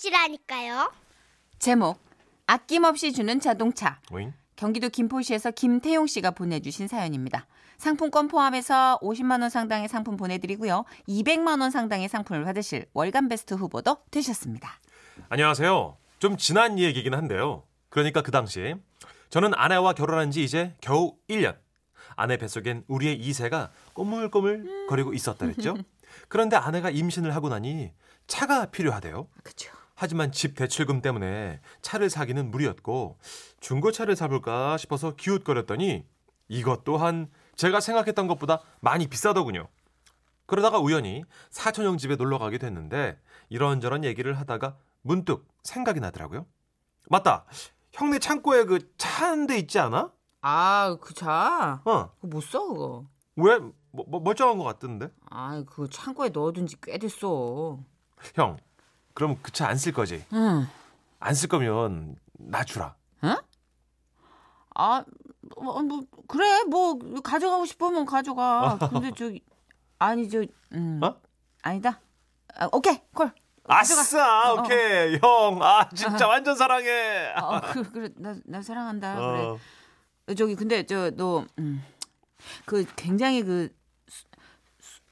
것이라니까요. 제목 아낌없이 주는 자동차 오잉? 경기도 김포시에서 김태용 씨가 보내주신 사연입니다. 상품권 포함해서 50만 원 상당의 상품 보내드리고요. 200만 원 상당의 상품을 받으실 월간 베스트 후보도 되셨습니다. 안녕하세요. 좀 지난 얘기긴 한데요. 그러니까 그 당시 저는 아내와 결혼한 지 이제 겨우 1년. 아내 뱃속엔 우리의 이세가 꼬물꼬물 거리고 있었다랬죠. 그런데 아내가 임신을 하고 나니 차가 필요하대요. 그렇죠. 하지만 집 대출금 때문에 차를 사기는 무리였고 중고차를 사볼까 싶어서 기웃거렸더니 이것 또한 제가 생각했던 것보다 많이 비싸더군요. 그러다가 우연히 사촌 형 집에 놀러 가게 됐는데 이런저런 얘기를 하다가 문득 생각이 나더라고요. 맞다. 형네 창고에 그 차 한 대 있지 않아? 아, 그 차? 어. 그거 못 써, 그거. 왜 뭐, 뭐, 멀쩡한 것 같던데? 아, 그거 창고에 넣어둔 지 꽤 됐어. 형. 그럼 그 차 안 쓸 거지? 응. 안 쓸 거면 나 주라. 아, 뭐, 뭐, 그래, 뭐, 가져가고 싶으면 가져가. 근데 저기, 아니, 저, 음. 어? 아니다. 아, 오케이, 콜. 가져가. 아싸, 어, 오케이, 형, 아 진짜 완전 사랑해. 어, 그, 그래, 나, 나 사랑한다. 어. 그래. 저기, 근데, 저, 너, 음, 그, 굉장히 그,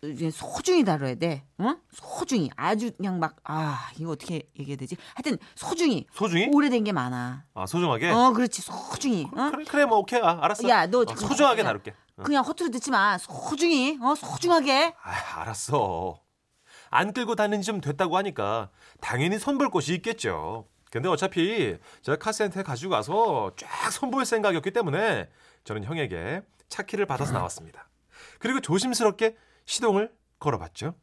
이제 소중히 다뤄야 돼. 어? 소중히. 아주 그냥 막, 아, 이거 어떻게 얘기해야 되지? 하여튼, 소중히. 소중히? 오래된 게 많아. 아 소중하게. 어, 그렇지. 소중히. 어? 그래, 그래, 뭐 오케이, 아, 알았어. 야, 너 어, 소중하게 야, 다룰게. 어. 그냥 허투루 듣지 마. 소중히. 어, 소중하게. 아, 알았어. 안 끌고 다닌 지좀 됐다고 하니까 당연히 손볼 곳이 있겠죠. 근데 어차피 제가 카센터에 가지고 가서 쫙 손볼 생각이었기 때문에 저는 형에게 차키를 받아서 나왔습니다. 그리고 조심스럽게 시동을 걸어봤죠.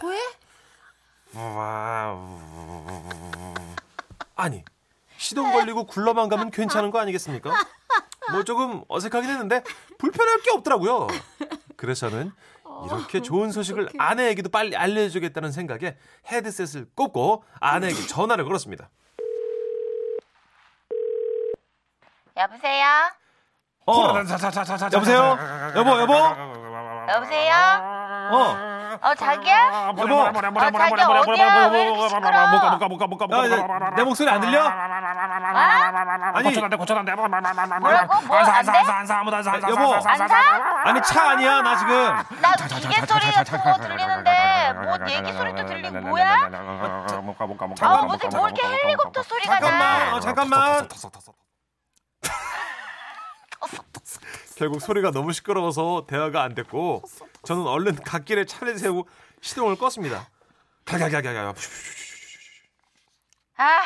토해? 아니 시동 걸리고 굴러만 가면 괜찮은 거 아니겠습니까? 뭐 조금 어색하긴 했는데 불편할 게 없더라고요. 그래서 저는 이렇게 좋은 소식을 아내에게도 빨리 알려주겠다는 생각에 헤드셋을 꽂고 아내에게 전화를 걸었습니다. 여보세요? 어, 여보세요? 여보, 여보? 여보세요? 어, 어, 자기야? 여보? 어, 자기 어디야? 왜 이렇게 시끄러워? 야, 내 목소리 안 들려? 아니, 뭐라고? 뭐, 안 돼? 여보, 안 사? 아니 차 아니야 나 지금. 나 기계 소리 같은 거 들리는데 뭐 얘기 소리도 들리고 뭐야? 아 무슨 뭐 이렇게 헬리콥터 소리가 잠깐만, 나? 어, 잠깐만. 결국 소리가 너무 시끄러워서 대화가 안 됐고 저는 얼른 갓길에 차를 세우고 시동을 껐습니다. 가가가가가. 아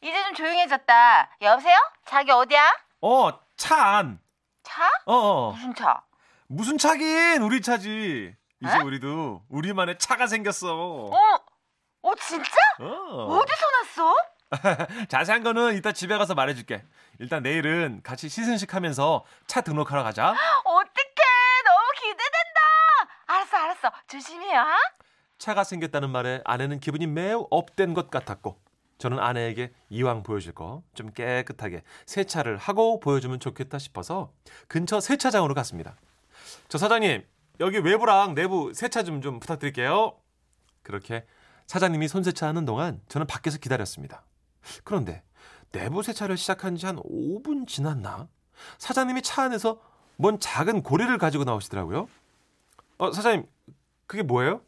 이제 좀 조용해졌다. 여보세요? 자기 어디야? 어, 차 안. 차? 어, 어. 무슨 차? 무슨 차긴 우리 차지. 이제 에? 우리도 우리만의 차가 생겼어. 어? 어 진짜? 어. 어디서 났어? 자세한 거는 이따 집에 가서 말해줄게. 일단 내일은 같이 시승식 하면서 차 등록하러 가자. 어떡해 너무 기대된다. 알았어 알았어 조심히 와. 차가 생겼다는 말에 아내는 기분이 매우 업된 것 같았고 저는 아내에게 이왕 보여줄 거 좀 깨끗하게 세차를 하고 보여주면 좋겠다 싶어서 근처 세차장으로 갔습니다. 저 사장님 여기 외부랑 내부 세차 좀 좀 부탁드릴게요. 그렇게 사장님이 손 세차하는 동안 저는 밖에서 기다렸습니다. 그런데 내부 세차를 시작한 지 한 5분 지났나? 사장님이 차 안에서 뭔 작은 고리를 가지고 나오시더라고요. 어, 사장님, 그게 뭐예요?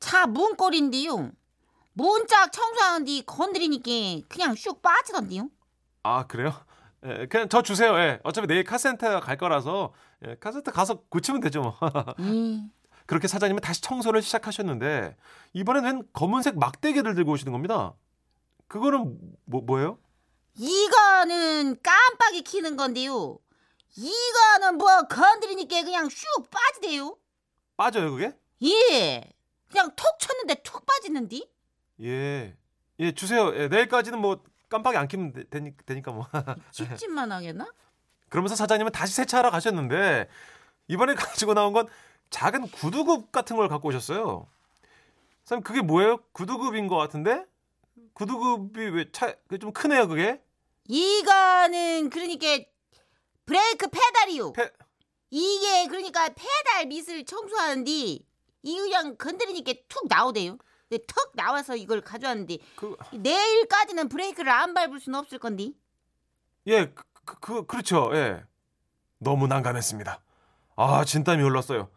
차 문꼴인데요. 문짝 청소하는데 건드리니까 그냥 쑥 빠지던데요. 아 그래요? 예, 그냥 저 주세요. 예. 어차피 내일 카센터 갈 거라서 예, 카센터 가서 고치면 되죠. 뭐. 음. 그렇게 사장님은 다시 청소를 시작하셨는데 이번엔 웬 검은색 막대기를 들고 오시는 겁니다. 그거는 뭐 뭐예요? 이거는 깜빡이 키는 건데요. 이거는 뭐 건드리니까 그냥 쑥 빠지대요. 빠져요 그게? 예. 그냥 톡 쳤는데 툭 빠지는디? 예, 예 주세요. 예, 내일까지는 뭐 깜빡이 안 키면 되, 되니, 되니까 뭐. 찝찝만 하겠나? 그러면서 사장님은 다시 세차하러 가셨는데 이번에 가지고 나온 건 작은 구두굽 같은 걸 갖고 오셨어요. 선생님 그게 뭐예요? 구두굽인 것 같은데? 구두굽이 왜 차 좀 크네요 그게? 이거는 그러니까 브레이크 페달이요. 페- 이게 그러니까 페달 밑을 청소하는데 이 그냥 건드리니까 툭 나오대요. 툭 나와서 이걸 가져왔는데 그 내일까지는 브레이크를 안 밟을 수는 없을 건데. 예, 그, 그, 그 그렇죠. 예. 너무 난감했습니다. 아, 진땀이 흘렀어요.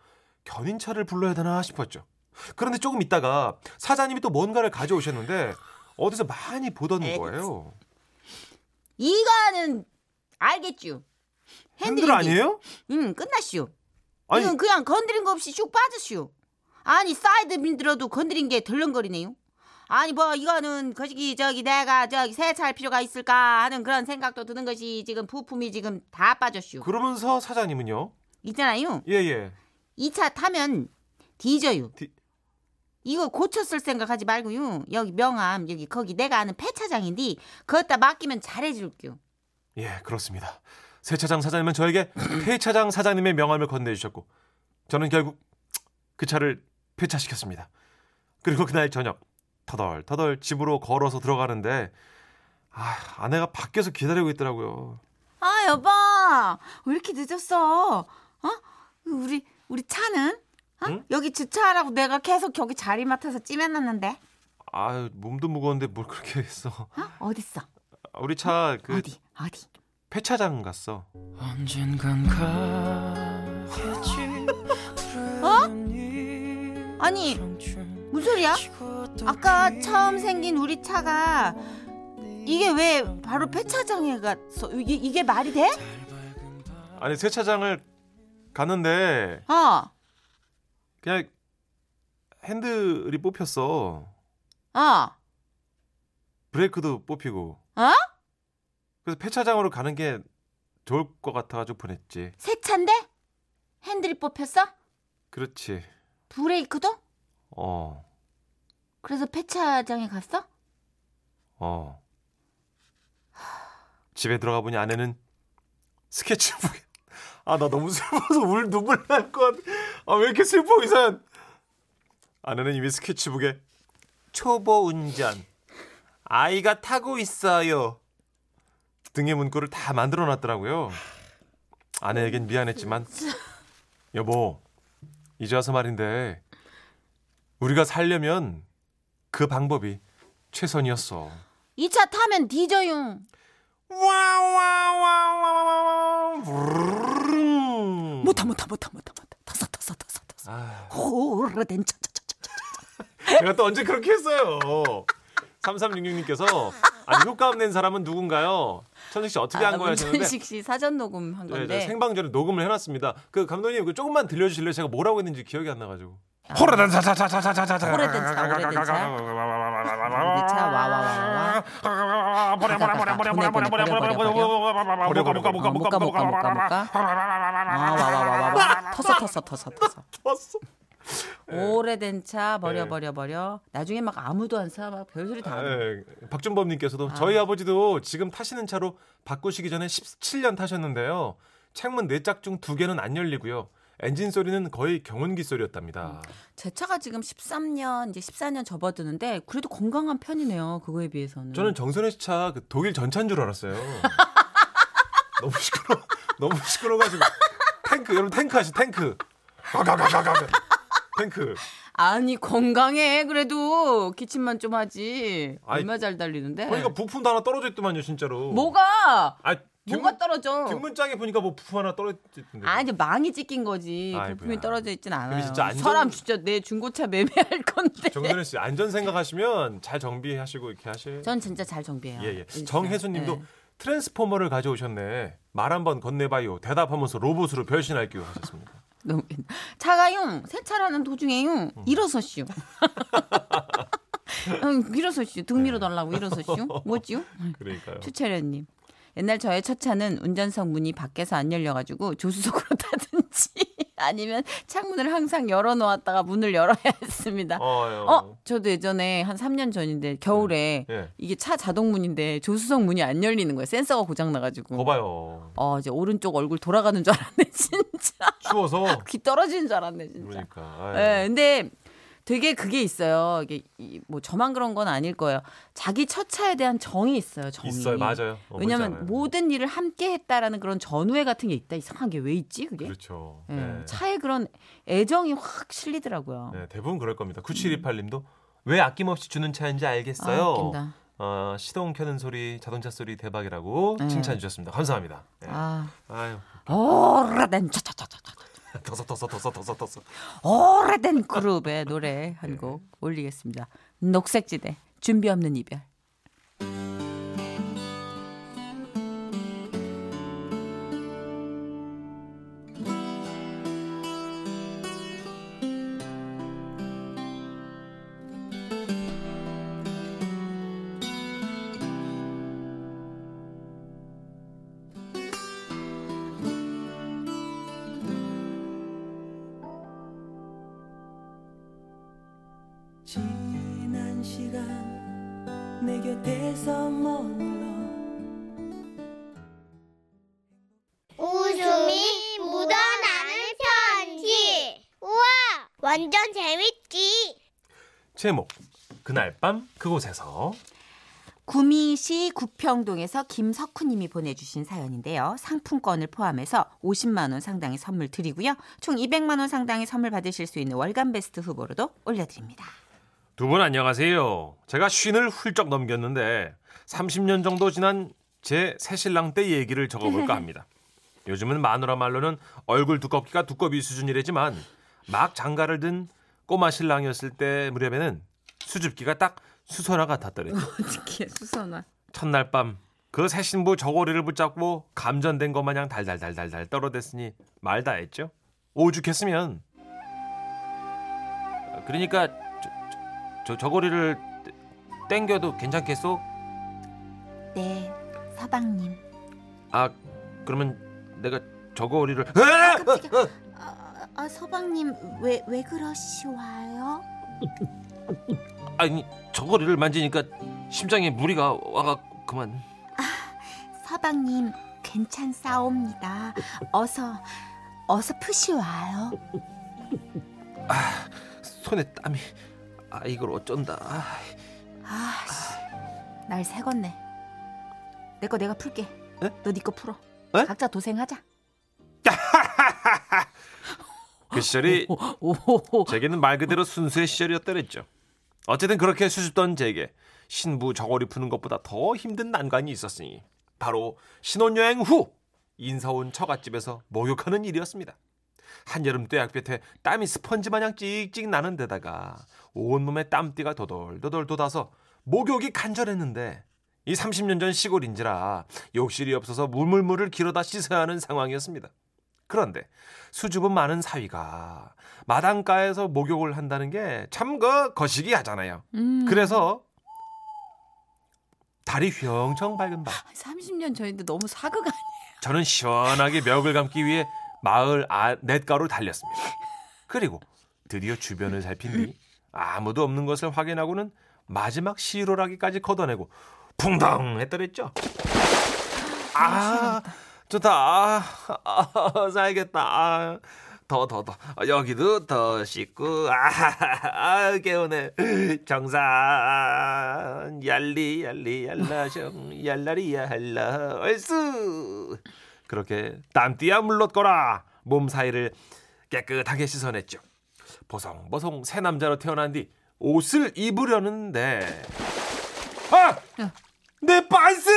견인차를 불러야 되나 싶었죠. 그런데 조금 있다가 사장님이 또 뭔가를 가져오셨는데 어디서 많이 보던 에이, 거예요. 이거는 알겠죠. 핸들 아니에요? 응, 끝났슈. 아니, 이건 그냥 건드린 거 없이 쑥 빠졌슈. 아니 사이드 미러도 건드린 게 덜렁거리네요. 아니 뭐 이거는 거시기 저기 내가 저기 세차할 필요가 있을까 하는 그런 생각도 드는 것이 지금 부품이 지금 다 빠졌슈. 그러면서 사장님은요? 있잖아요. 예, 예. 이차 타면 뒤져요. 뒤- 이거 고쳤을 생각하지 말고요. 여기 명함 여기 거기 내가 아는 폐차장인데 그것다 맡기면 잘해줄게요. 예, 그렇습니다. 세차장 사장님은 저에게 폐차장 사장님의 명함을 건네주셨고 저는 결국 그 차를 폐차시켰습니다. 그리고 그날 저녁 터덜터덜 집으로 걸어서 들어가는데 아, 아내가 밖에서 기다리고 있더라고요. 아 여보 왜 이렇게 늦었어? 어? 우리 우리 차는? 어? 응? 여기 주차하라고 내가 계속 여기 자리 맡아서 찜해놨는데 아, 몸도 무거운데 뭘 그렇게 했어. 어? 어딨어? 우리 차 그 어디 어디? 폐차장 갔어. 언젠간 가겠지 어? 아니 무슨 소리야? 아까 처음 생긴 우리 차가 이게 왜 바로 폐차장에 갔어? 이게 이게 말이 돼? 아니 세차장을 갔는데 어, 그냥 핸들이 뽑혔어. 어, 브레이크도 뽑히고. 어? 그래서 폐차장으로 가는 게 좋을 것 같아가지고 보냈지. 새 차인데 핸들이 뽑혔어? 그렇지. 브레이크도? 어, 그래서 폐차장에 갔어? 어. 집에 들어가 보니 아내는 스케치북에 아 나 너무 슬퍼서 울 눈물 날 것 같아. 아 왜 이렇게 슬퍼 이산? 아내는 이미 스케치북에 초보 운전 아이가 타고 있어요 등의 문구를 다 만들어 놨더라고요. 아내에겐 미안했지만 여보 이제 와서 말인데 우리가 살려면 그 방법이 최선이었어. 이 차 타면 뒤져요. 와와와와와. 못타 못타 못타 못타 못타 오래된 차차차차 제가 또 언제 그렇게 했어요? 3366님께서 아니 효과음 낸 사람은 누군가요? 천식 씨 어떻게 한 거예요? 문천식 씨 사전 녹음한 네, 네, 건데 생방전에 녹음을 해놨습니다. 그 감독님 그 조금만 들려주실래요? 제가 뭐라고 했는지 기억이 안 나가지고. 호라단 차차차차차차 오래된 차 오래된 차 우리 차 와와와와 버려 버려 버려 버려 버려 버려 버려 버려 버려 버려 버려, 버려, 버려. 못가 못가 못가 못가 못가 아와와와와 터서 터서 터서 터서 웠어. 오래된 차 버려 네. 버려 버려 나중에 막 아무도 안 사 막 별소리 다 하고 네, 박준범님께서도 저희 아버지도 지금 타시는 차로 바꾸시기 전에 17년 타셨는데요. 창문 네 짝 중 두 개는 안 열리고요. 엔진 소리는 거의 경운기 소리였답니다. 제 차가 지금 13년 이제 14년 접어드는데 그래도 건강한 편이네요 그거에 비해서는 저는 정선혜 씨차 그 독일 전차인 줄 알았어요. 너무 시끄러, 너무 시끄러가지고 탱크 여러분 탱크 하시 탱크. 가가가가가 탱크. 아니 건강해 그래도 기침만 좀 하지 아이, 얼마 잘 달리는데 보니까 부품도 하나 떨어져 있더만요 진짜로. 뭐가 아 뭐가 뒷문, 떨어져 뒷문장에 보니까 뭐 부품 하나 떨어져 있던데. 아 이제 망이 찢긴 거지 아이고야. 부품이 떨어져 있진 않아요 진짜 안전- 사람 진짜 내 중고차 매매할 건데 정선혜 씨 안전 생각하시면 잘 정비하시고 이렇게 하실. 전 진짜 잘 정비해요 예예. 진짜. 정혜수님도 네. 트랜스포머를 가져오셨네. 말 한번 건네봐요. 대답하면서 로봇으로 변신할게요 하셨습니다. 너무. 차가용 세차라는 도중에요 음. 일어서시오 응, 일어서시오 등 밀어달라고 일어서시오 뭐지요 그러니까요. 추철현님 옛날 저의 첫 차는 운전석 문이 밖에서 안 열려가지고 조수석으로 타든지 아니면 창문을 항상 열어놓았다가 문을 열어야 했습니다. 어, 어, 저도 예전에 한 3년 전인데 겨울에 예. 이게 차 자동문인데 조수석 문이 안 열리는 거예요. 센서가 고장 나가지고. 거봐요. 어, 이제 오른쪽 얼굴 돌아가는 줄 알았네, 진짜. 추워서 귀 떨어지는 줄 알았네, 진짜. 그러니까. 예, 근데 되게 그게 있어요. 이게 이- 뭐 저만 그런 건 아닐 거예요. 자기 처차에 대한 정이 있어요. 정이. 있어요, 맞아요. 어, 왜냐면 알아요. 모든 일을 함께 했다라는 그런 전우애 같은 게 있다. 이상하게 왜 있지 그게? 그렇죠. 예, 네. 차에 그런 애정이 확 실리더라고요. 네, 대부분 그럴 겁니다. 9728님도 왜 아낌없이 주는 차인지 알겠어요. 아. 어, 시동 켜는 소리, 자동차 소리 대박이라고 네. 칭찬해 주셨습니다. 감사합니다. 네. 아, 아유, 오래된 차차차차차. 더서 더서 더서 더서 더서. 오래된 그룹의 노래 한 곡 올리겠습니다. 녹색지대 준비 없는 이별. 지난 시간 내 곁에서 머물러 웃음이 묻어나는 편지. 우와, 완전 재밌지. 제목 그날 밤 그곳에서 구미시 구평동에서 김석훈님이 보내주신 사연인데요. 상품권을 포함해서 50만 원 상당의 선물 드리고요. 총 200만 원 상당의 선물 받으실 수 있는 월간 베스트 후보로도 올려드립니다. 두 분 안녕하세요. 제가 쉰을 훌쩍 넘겼는데 30년 정도 지난 제 새신랑 때 얘기를 적어볼까 합니다. 요즘은 마누라 말로는 얼굴 두껍기가 두꺼비 수준이랬지만 막 장가를 든 꼬마 신랑이었을 때 무렵에는 수줍기가 딱 수선화 같았더랬죠. 어떻게 수선화? 첫날 밤 그 새 신부 저고리를 붙잡고 감전된 것 마냥 달달달달달 떨어댔으니 말 다 했죠. 오죽했으면 그러니까 저, 저고리를 땡겨도 괜찮겠소? 네, 서방님. 아 그러면 내가 저고리를 으아! 아, 아, 서방님 왜 왜 그러시와요? 아니 저고리를 만지니까 심장에 무리가 와가 그만 서방님 괜찮사옵니다. 어서 어서 푸시와요. 손에 땀이 아 이걸 어쩐다 아, 날 새겄네. 내 거 내가 풀게. 에? 너네 거 풀어. 에? 각자 도생하자. 그 시절이. 제게는 말 그대로 순수의 시절이었더랬죠. 어쨌든 그렇게 수줍던 제게 신부 저고리 푸는 것보다 더 힘든 난관이 있었으니 바로 신혼여행 후 인사 온 처갓집에서 목욕하는 일이었습니다. 한여름 뙤약볕에 땀이 스펀지 마냥 찍찍 나는 데다가 온몸에 땀띠가 도돌도돌 돋아서 목욕이 간절했는데 이 30년 전 시골인지라 욕실이 없어서 물물물을 길어다 씻어야 하는 상황이었습니다. 그런데 수줍음 많은 사위가 마당가에서 목욕을 한다는 게 참 그 거시기 하잖아요. 음. 그래서 달이 휘영청 밝은 밤 30년 전인데 너무 사극 아니야? 저는 시원하게 멱을 감기 위해 마을 아, 냇가로 달렸습니다. 그리고 드디어 주변을 살핀 뒤 아무도 없는 것을 확인하고는 마지막 시로라기까지 걷어내고 붕덩 했더랬죠. 아, 좋다. 아, 아, 살겠다. 아, 더, 더, 더. 아, 여기도 더 씻고, 아, 아 개운해. 정산, 얄리, 얄리, 얄라정, 얄라리야, 할라, 얼쑤. 그렇게 땀띠야 물렀거라. 몸 사이를 깨끗하게 씻어냈죠. 보송보송 새 남자로 태어난 뒤 옷을 입으려는데, 아! 야. 내 반스!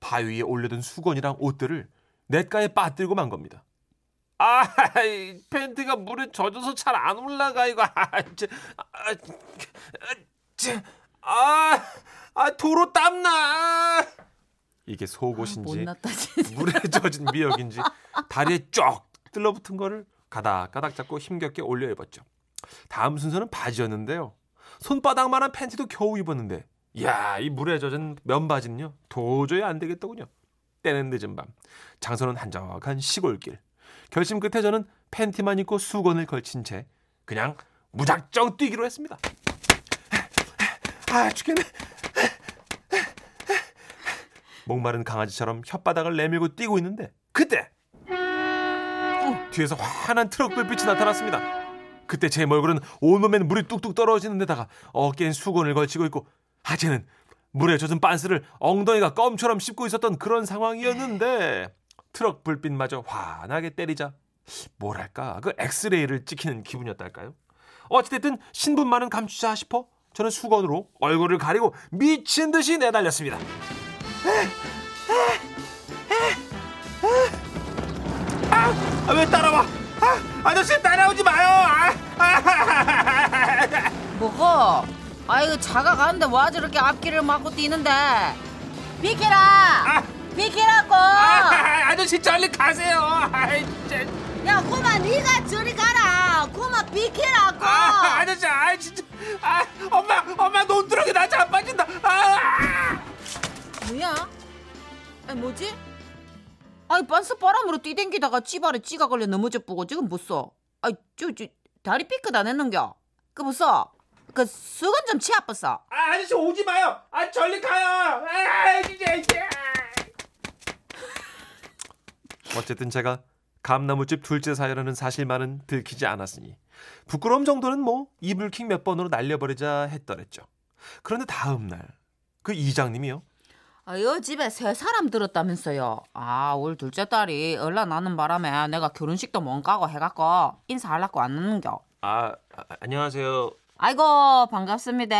바위에 올려둔 수건이랑 옷들을 냇가에 빠뜨리고 만 겁니다. 아, 이 팬티가 물에 젖어서 잘 안 올라가 이거. 아, 저, 아, 저, 아, 아, 도로 땀나. 이게 속옷인지 진짜. 물에 젖은 미역인지 다리에 쫙 들러붙은 거를 가닥 가닥 잡고 힘겹게 올려 입었죠. 다음 순서는 바지였는데요. 손바닥만한 팬티도 겨우 입었는데 이야 이 물에 젖은 면바지는요 도저히 안 되겠더군요. 때는 늦은 밤 장소는 한적한 시골길 결심 끝에 저는 팬티만 입고 수건을 걸친 채 그냥 무작정 뛰기로 했습니다. 아 죽겠네. 목마른 강아지처럼 혓바닥을 내밀고 뛰고 있는데 그때 뒤에서 환한 트럭 불빛이 나타났습니다. 그때 제 얼굴은 온몸엔 물이 뚝뚝 떨어지는 데다가 어깨엔 수건을 걸치고 있고 하체는 물에 젖은 빤스를 엉덩이가 껌처럼 씹고 있었던 그런 상황이었는데 트럭 불빛마저 환하게 때리자 뭐랄까 그 엑스레이를 찍히는 기분이었달까요? 어찌됐든 신분 만은 감추자 싶어 저는 수건으로 얼굴을 가리고 미친 듯이 내달렸습니다. 아, 왜 따라와? 아, 아저씨 따라오지 마요. 아, 아, 뭐고? 아이고 차가 가는데 와 저렇게 앞길을 막고 뛰는데 비키라! 아. 비키라고! 아, 아저씨 저리 가세요. 아이, 진짜. 야 고마 네가 저리 가라 고마 비키라고! 아, 아저씨, 아, 진짜. 아, 엄마, 엄마 논두렁이 나 자빠진다. 아, 뭐야? 아니 뭐지? 아이 빤스 바람으로 뛰댕기다가 찌발에 찌가 걸려 넘어져 보고 지금 못 써. 아이 저, 저 다리 삐끗 안 했는겨? 그 못 써? 그 수건 좀 치 아팠어. 아, 아저씨 오지 마요. 아, 저리 가요. 아, 진짜, 진짜. 어쨌든 제가 감나무집 둘째 사연하는 사실만은 들키지 않았으니 부끄러움 정도는 뭐 이불킥 몇 번으로 날려버리자 했더랬죠. 그런데 다음 날 그 이장님이요. 아, 여 집에 세 사람 들었다면서요. 아, 올 둘째 딸이 얼라 나는 바람에 내가 결혼식도 못 가고 해갖고 인사하려고 왔는겨. 아, 아, 안녕하세요. 아이고 반갑습니다.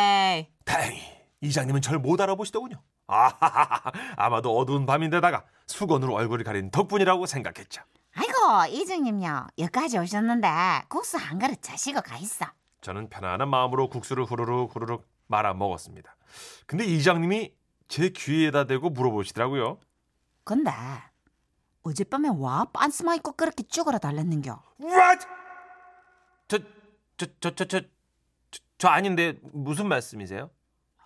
다행히 이장님은 절 못 알아보시더군요. 아, 아마도 어두운 밤인데다가 수건으로 얼굴을 가린 덕분이라고 생각했죠. 아이고 이정님요 여기까지 오셨는데 국수 한 그릇 자시고 가 있어. 저는 편안한 마음으로 국수를 후루룩 후루룩 말아 먹었습니다. 근데 이장님이 제 귀에다 대고 물어보시더라고요. 근데 어젯밤에 와 빤스만 입고 그렇게 쭈그러 달랬는겨. What? 저, 저, 저, 저, 저, 저, 저 아닌데 무슨 말씀이세요?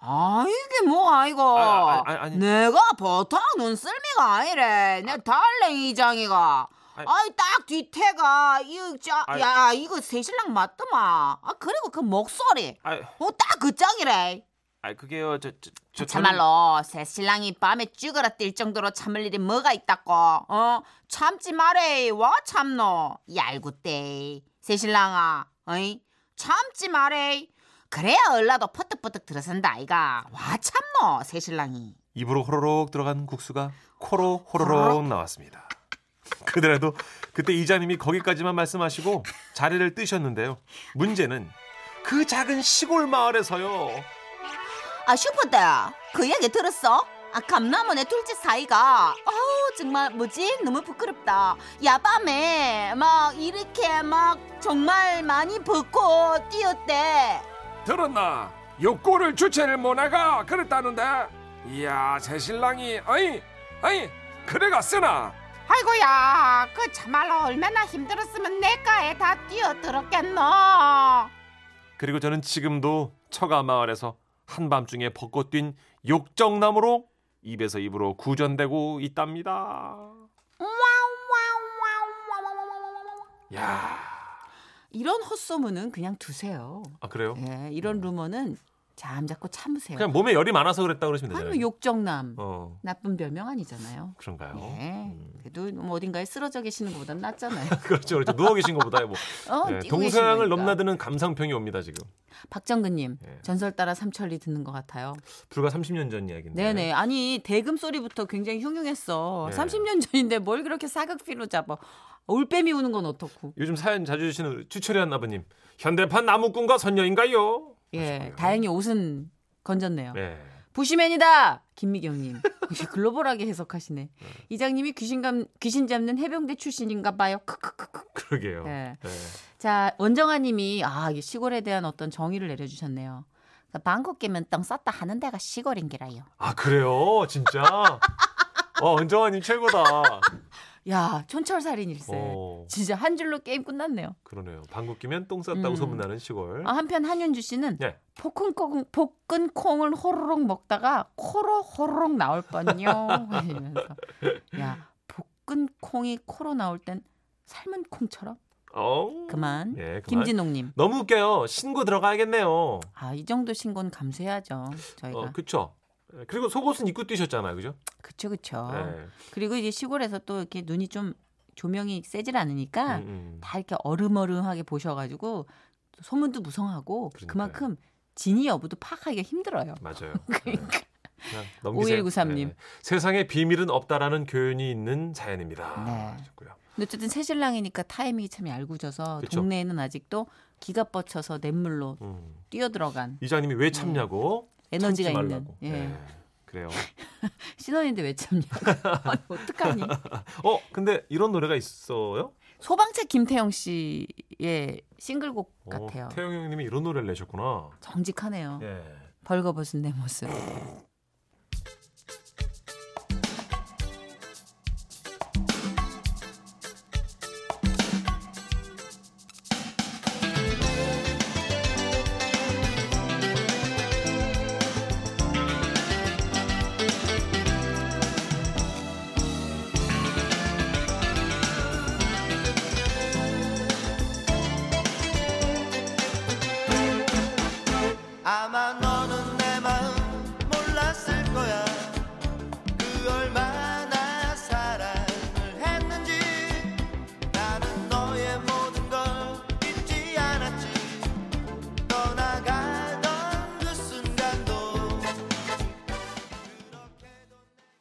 아 이게 뭐 아이고 아, 아, 아, 아니. 내가 보통 눈썰미가 아니래 내 달랭이 이장이가 아니. 아이 딱 뒤태가 이거 짜, 아니. 야 이거 새신랑 맞더만 아 그리고 그 목소리 아, 어딱 그 짝이래 아 그게요. 저, 저, 저 참말로 새 신랑이 밤에 쭈그러 뛸 정도로 참을 일이 뭐가 있다고? 어? 참지 말해. 와 참노. 얄궂대. 새 신랑아. 어이? 참지 말해. 그래야 얼라도 퍼뜩퍼뜩 들어선다 아이가. 와 참노 새 신랑이. 입으로 호로록 들어간 국수가 코로 호로록 나왔습니다. 그더라도 그때 이장님이 거기까지만 말씀하시고 자리를 뜨셨는데요. 문제는 그 작은 시골 마을에서요. 아 슈퍼다 그 얘기 들었어? 아 감나무 내 둘째 사이가. 아우 정말 뭐지? 너무 부끄럽다. 야밤에 막 이렇게 막 정말 많이 벗고 뛰었대. 들었나? 욕구를 주체를 못해가 그랬다는데. 이야 새신랑이 어이 어이 그래가 쓰나. 아이고야 그 참말로 얼마나 힘들었으면 내가에 다 뛰어들었겠노? 그리고 저는 지금도 처가 마을에서 한밤중에 벚꽃 뛴 욕정나무로 입에서 입으로 구전되고 있답니다. 야, 이런 헛소문은 그냥 두세요 아 그래요? 예, 이런 루머는 잠자코 참으세요 그냥 몸에 열이 많아서 그랬다 그러시면 아니 되잖아요. 뭐 욕정남 어, 나쁜 별명 아니잖아요 그런가요? 예. 음. 그래도 뭐 어딘가에 쓰러져 계시는 것보단 낫잖아요 그렇죠, 그렇죠. 누워 계신 것보다 뭐 어, 네, 거니까. 넘나드는 감상평이 옵니다 지금. 박정근님 예. 전설 따라 삼천리 듣는 것 같아요. 불과 30년 전 이야기인데. 네네 아니 대금 소리부터 굉장히 흉흉했어. 네. 30년 전인데 뭘 그렇게 사극피로 잡아? 올빼미 우는 건 어떻고? 요즘 사연 자주 주시는 추철이한 나부님. 현대판 나무꾼과 선녀인가요? 예 하시고요. 다행히 옷은 건졌네요. 네. 부시맨이다 김미경님 글로벌하게 해석하시네. 이장님이 귀신감 귀신 잡는 해병대 출신인가 봐요. 크크크크. 그러게요. 네. 네. 자 원정아님이 아 시골에 대한 어떤 정의를 내려주셨네요. 방콕 깨면 떡 썼다 하는 데가 시골인 기라요. 아 그래요, 진짜. 어, 은정아님 최고다. 야 촌철살인 일세. 어, 진짜 한 줄로 게임 끝났네요. 그러네요. 방귀 끼면 똥 쌌다고 음. 소문나는 시골. 아, 한편 한윤주 씨는 네. 볶은 콩, 볶은 콩을 호로록 먹다가 코로 호로록 나올 뻔요. 야 볶은 콩이 코로 나올 땐 삶은 콩처럼 어. 그만. 예, 그만. 김진옥님 너무 웃겨요. 신고 들어가야겠네요. 아 이 정도 신고는 감수해야죠 저희가 어, 그쵸. 그리고 속옷은 입고 뛰셨잖아요, 그죠? 그쵸 그쵸. 네. 그리고 이제 시골에서 또 이렇게 눈이 좀 조명이 세질 않으니까 음, 음. 다 이렇게 어름어름하게 보셔가지고 소문도 무성하고 그러니까요. 그만큼 진위 여부도 파악하기가 힘들어요. 맞아요. 그러니까. 네. 그냥 넘기세요. 5193 님. 네. 세상에 비밀은 없다라는 교훈이 있는 자연입니다. 네. 하셨고요. 근데 어쨌든 새신랑이니까 타이밍이 참 얄궂어서 그쵸. 동네에는 아직도 기가 뻗쳐서 냇물로 음. 뛰어들어간 이장님이 왜 참냐고 에너지가 있는. 예. 네. 그래요. 신혼인데 왜 참냐고 아니, 어떡하니 어, 근데 이런 노래가 있어요? 소방차 김태형 씨의 싱글곡 어, 같아요 태영 형님이 이런 노래를 내셨구나. 정직하네요 예. 벌거벗은 내 모습